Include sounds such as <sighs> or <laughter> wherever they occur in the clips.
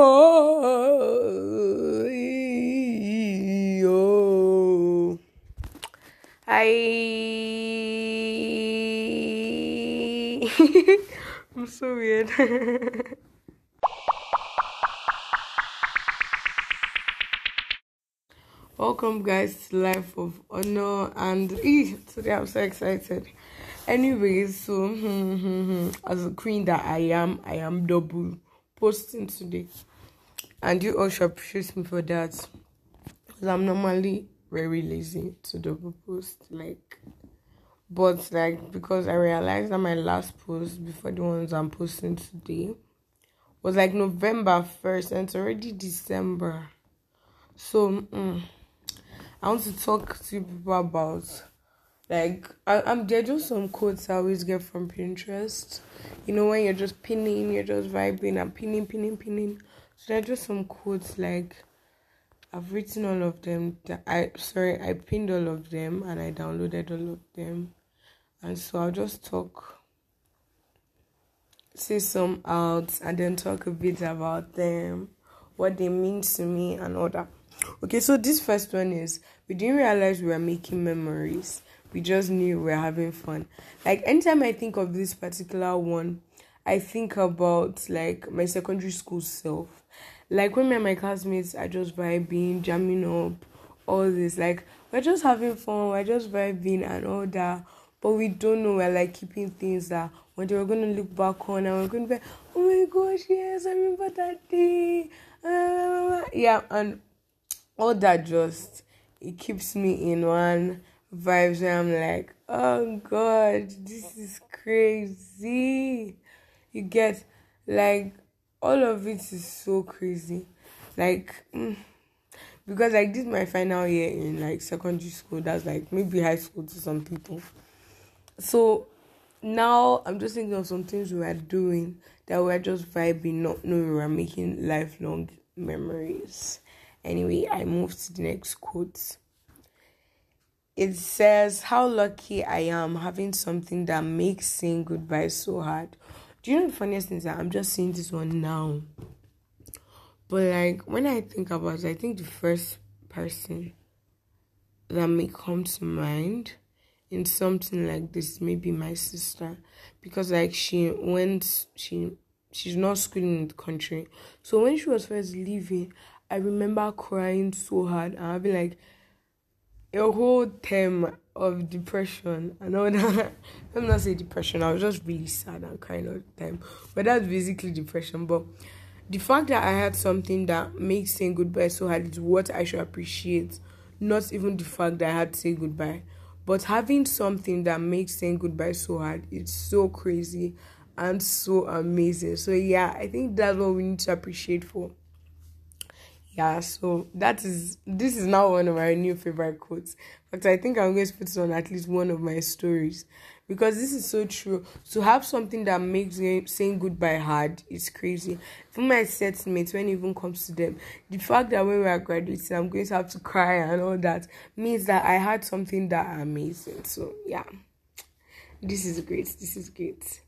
Oh. I. <laughs> I'm so weird. Welcome, guys, to Life of Honor, and today I'm so excited. Anyways, so hmm, hmm, hmm, as a queen that I am, I am double posting today, and you all should appreciate me for that. Because I'm normally very lazy to double post, like, but like because I realized that my last post before the ones I'm posting today was like November first, and it's already December. So. Mm, I want to talk to people about like I, am there just some quotes I always get from Pinterest. You know when you're just pinning, you're just vibing and pinning, pinning, pinning. So there are just some quotes like I've written all of them. I sorry, I pinned all of them and I downloaded all of them. And so I'll just talk say some out and then talk a bit about them, what they mean to me and all that. Okay, so this first one is we didn't realize we were making memories. We just knew we were having fun. Like anytime I think of this particular one, I think about like my secondary school self. Like when me and my classmates are just vibing, jamming up, all this. Like we're just having fun, we're just vibing and all that. But we don't know we're like keeping things that when they were gonna look back on and we're gonna be oh my gosh, yes, I remember that day. Uh, yeah, and all that just it keeps me in one vibes where I'm like, oh god, this is crazy. You get like all of it is so crazy. Like mm, because I did my final year in like secondary school, that's like maybe high school to some people. So now I'm just thinking of some things we are doing that we're just vibing, not knowing we're making lifelong memories. Anyway, I move to the next quote. It says, How lucky I am having something that makes saying goodbye so hard. Do you know the funniest thing is that I'm just seeing this one now? But like when I think about it, I think the first person that may come to mind in something like this maybe my sister because like she went she she's not schooling in the country so when she was first leaving I remember crying so hard and I'll be like a whole term of depression and all that. <laughs> Me not say depression, I was just really sad and crying all the time. But that's basically depression. But the fact that I had something that makes saying goodbye so hard is what I should appreciate. Not even the fact that I had to say goodbye. But having something that makes saying goodbye so hard, it's so crazy and so amazing. So yeah, I think that's what we need to appreciate for yeah so that is this is now one of my new favorite quotes. But i think i'm going to put it on at least one of my stories. Because this is so true. To have something that makes saying goodbye hard is crazy. For my set mates when it even comes to them the fact that when we are graduating i'm going to have to cry and all that means that i had something that amazing. So yeah. This is great. This is great.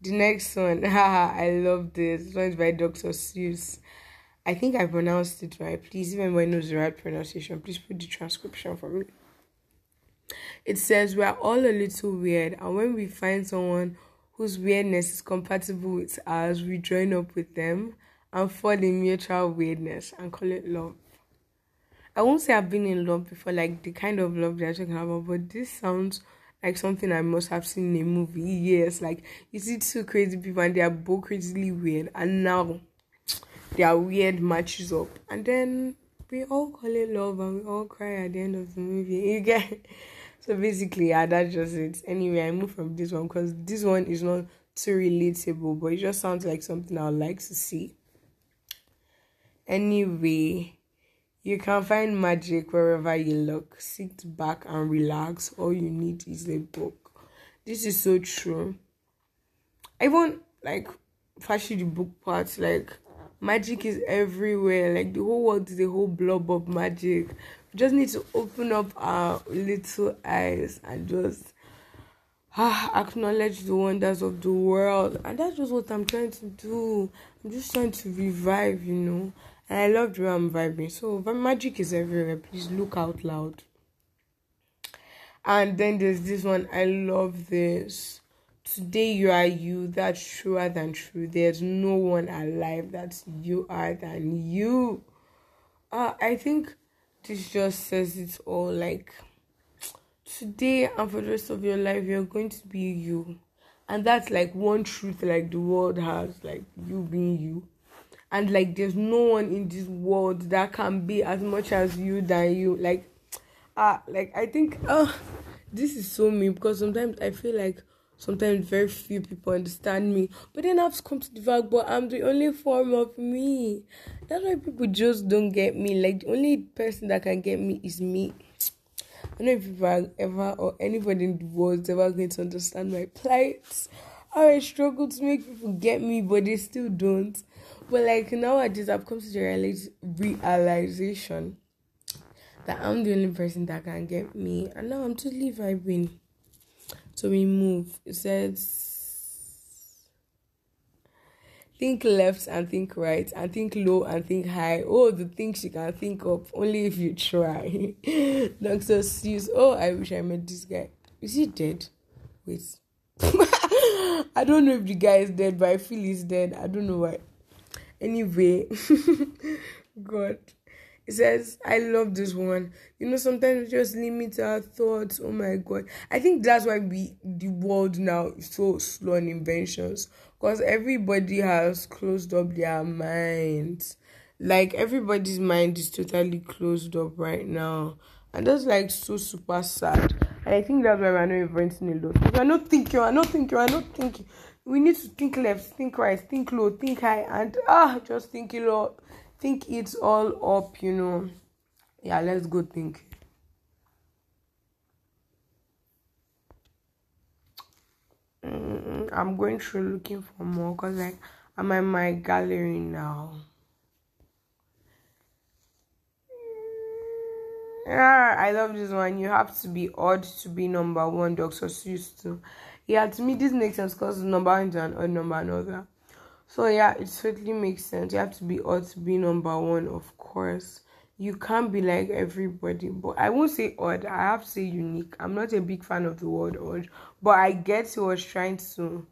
The next one. <laughs> Haha i love this. This one is by dr seuss I think I pronounced it right. Please, even when it knows the right pronunciation, please put the transcription for me. It says we are all a little weird, and when we find someone whose weirdness is compatible with ours, we join up with them and fall in mutual weirdness and call it love. I won't say I've been in love before, like the kind of love they're talking about, but this sounds like something I must have seen in a movie. Yes, like you see two crazy people and they are both crazily weird, and now their weird matches up. And then we all call it love and we all cry at the end of the movie. You get <laughs> so basically yeah that's just it. Anyway i move from this one because this one is not too relatable but it just sounds like something i would like to see. Anyway you can find magic wherever you look. Sit back and relax. All you need is a book. This is so true. I even like actually the book part like magic is everywhere. Like the whole world is a whole blob of magic. We just need to open up our little eyes and just ah, acknowledge the wonders of the world. And that's just what I'm trying to do. I'm just trying to revive, you know. And I love the way I'm vibing. So magic is everywhere. Please look out loud. And then there's this one. I love this. Today you are you. That's truer than true. There's no one alive that's you are than you. Uh, I think this just says it all. Like today and for the rest of your life, you're going to be you. And that's like one truth like the world has, like you being you and like there's no one in this world that can be as much as you than you like ah uh, like i think oh this is so me because sometimes i feel like sometimes very few people understand me but then i've come to the fact but i'm the only form of me that's why people just don't get me like the only person that can get me is me I don't know if people ever or anybody in the world is ever going to understand my plight. I struggle to make people get me, but they still don't. But like nowadays, I've come to the realization that I'm the only person that can get me, and now I'm totally vibing. So we move. It says. Think left and think right, and think low and think high. Oh, the things you can think of only if you try. <laughs> Dr. Seuss. Oh, I wish I met this guy. Is he dead? Wait. <laughs> I don't know if the guy is dead, but I feel he's dead. I don't know why. Anyway, <laughs> God. It says, I love this one. You know, sometimes we just limit our thoughts. Oh my God. I think that's why we, the world now is so slow on inventions. Because everybody has closed up their minds. Like, everybody's mind is totally closed up right now. And that's like so super sad. And I think that's why we're not inventing a lot. We're not thinking, we're not thinking, we're not thinking we need to think left, think right, think low, think high, and ah, just think it all, think it's all up, you know. Yeah, let's go think. Mm, I'm going through looking for more because like I'm in my gallery now. Yeah, I love this one. You have to be odd to be number one. Dr. Seuss too yeah to me this makes sense because number one is an odd number another so yeah it certainly makes sense you have to be odd to be number one of course you can't be like everybody but i won't say odd i have to say unique i'm not a big fan of the word odd but i get he was trying to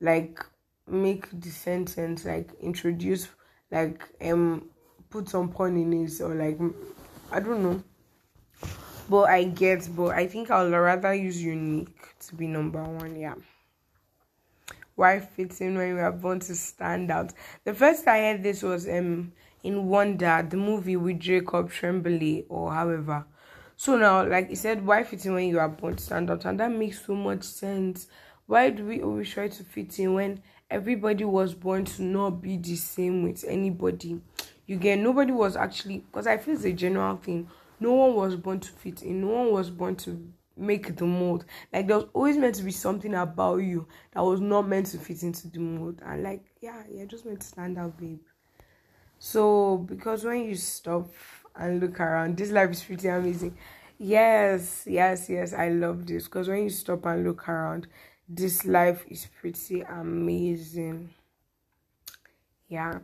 like make the sentence like introduce like um put some pun in it or like i don't know but I get, but I think I'll rather use unique to be number one. Yeah. Why fitting when we are born to stand out? The first I heard this was um in Wonder, the movie with Jacob Tremblay or however. So now, like he said, why fitting when you are born to stand out? And that makes so much sense. Why do we always try to fit in when everybody was born to not be the same with anybody? You get nobody was actually because I feel it's a general thing no one was born to fit in no one was born to make the mold. Like there was always meant to be something about you that was not meant to fit into the mold. And like yeah you're just meant to stand out babe. So because when you stop and look around this life is pretty amazing. Yes yes yes i love this. Because when you stop and look around this life is pretty amazing. Yeah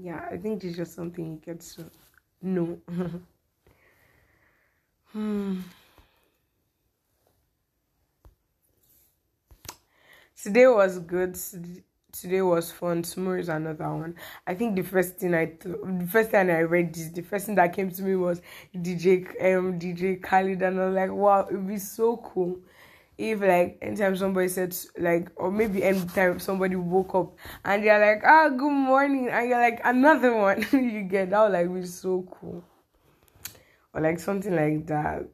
yeah i think it's just something you get to know. <laughs> Hmm. Today was good. Today was fun. Tomorrow is another one. I think the first thing I th- the first time I read this, the first thing that came to me was DJ um DJ Khaled, and I was like, wow, it'd be so cool if like anytime somebody said like or maybe anytime somebody woke up and they're like ah oh, good morning and you're like another one <laughs> you get that would like be so cool or like something like that.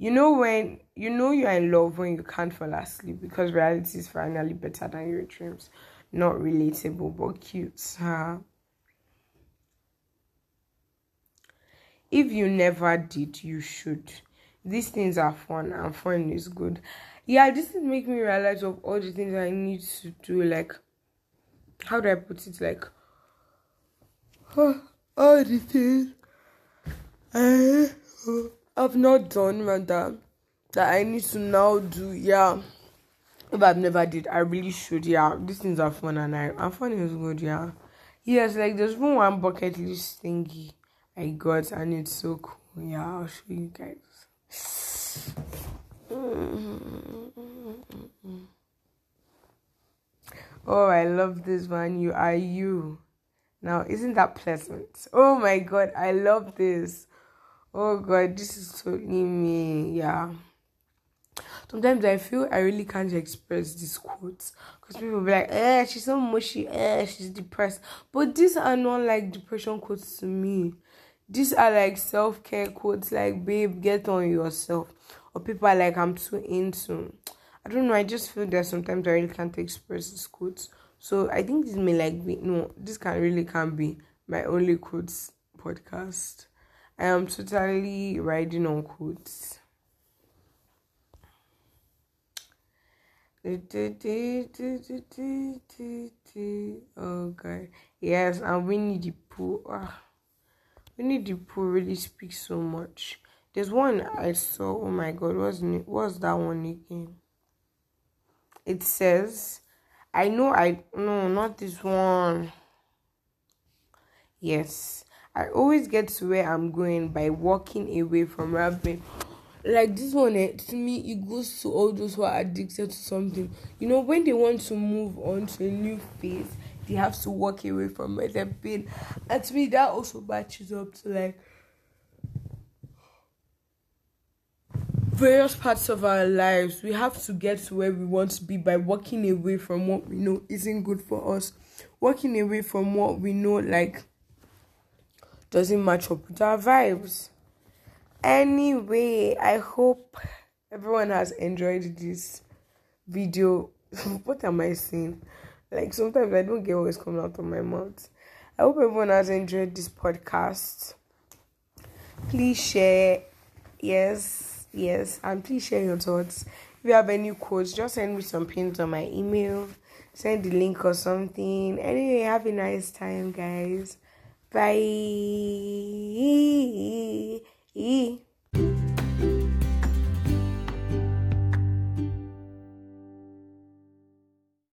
You know when you know you're in love when you can't fall asleep because reality is finally better than your dreams. Not relatable but cute. Huh? If you never did, you should. These things are fun and fun is good. Yeah, this is making me realize of all the things I need to do. Like, how do I put it? Like, oh, <sighs> all the things I uh, have not done rather that I need to now do. Yeah. but I've never did, I really should. Yeah. These things are fun and I and fun is good, yeah. Yes, like there's one bucket list thingy I got and it's so cool. Yeah, I'll show you guys. <laughs> Oh, I love this one. You are you. Now, isn't that pleasant? Oh my god, I love this. Oh god, this is totally me. Yeah. Sometimes I feel I really can't express these quotes because people be like, eh, she's so mushy, eh, she's depressed. But these are not like depression quotes to me. These are like self care quotes, like, babe, get on yourself. Or people are like, I'm too into. I don't know, I just feel that sometimes I really can't express these quotes. So I think this may like be no, this can really can't be my only quotes podcast. I am totally riding on quotes. Oh god. Yes, and Winnie the Pooh. Ah. Winnie the Pooh really speaks so much. There's one I saw, oh my god, what's what's that one again? It says I know I no not this one. Yes. I always get to where I'm going by walking away from rapping. Like this one, eh, to me, it goes to all those who are addicted to something. You know, when they want to move on to a new phase, they have to walk away from where they've been. And to me, that also matches up to like various parts of our lives, we have to get to where we want to be by walking away from what we know isn't good for us, walking away from what we know like doesn't match up with our vibes. Anyway, I hope everyone has enjoyed this video. <laughs> what am I saying? Like sometimes I don't get what's coming out of my mouth. I hope everyone has enjoyed this podcast. Please share. Yes yes and please share your thoughts if you have any quotes just send me some pins on my email send the link or something anyway have a nice time guys bye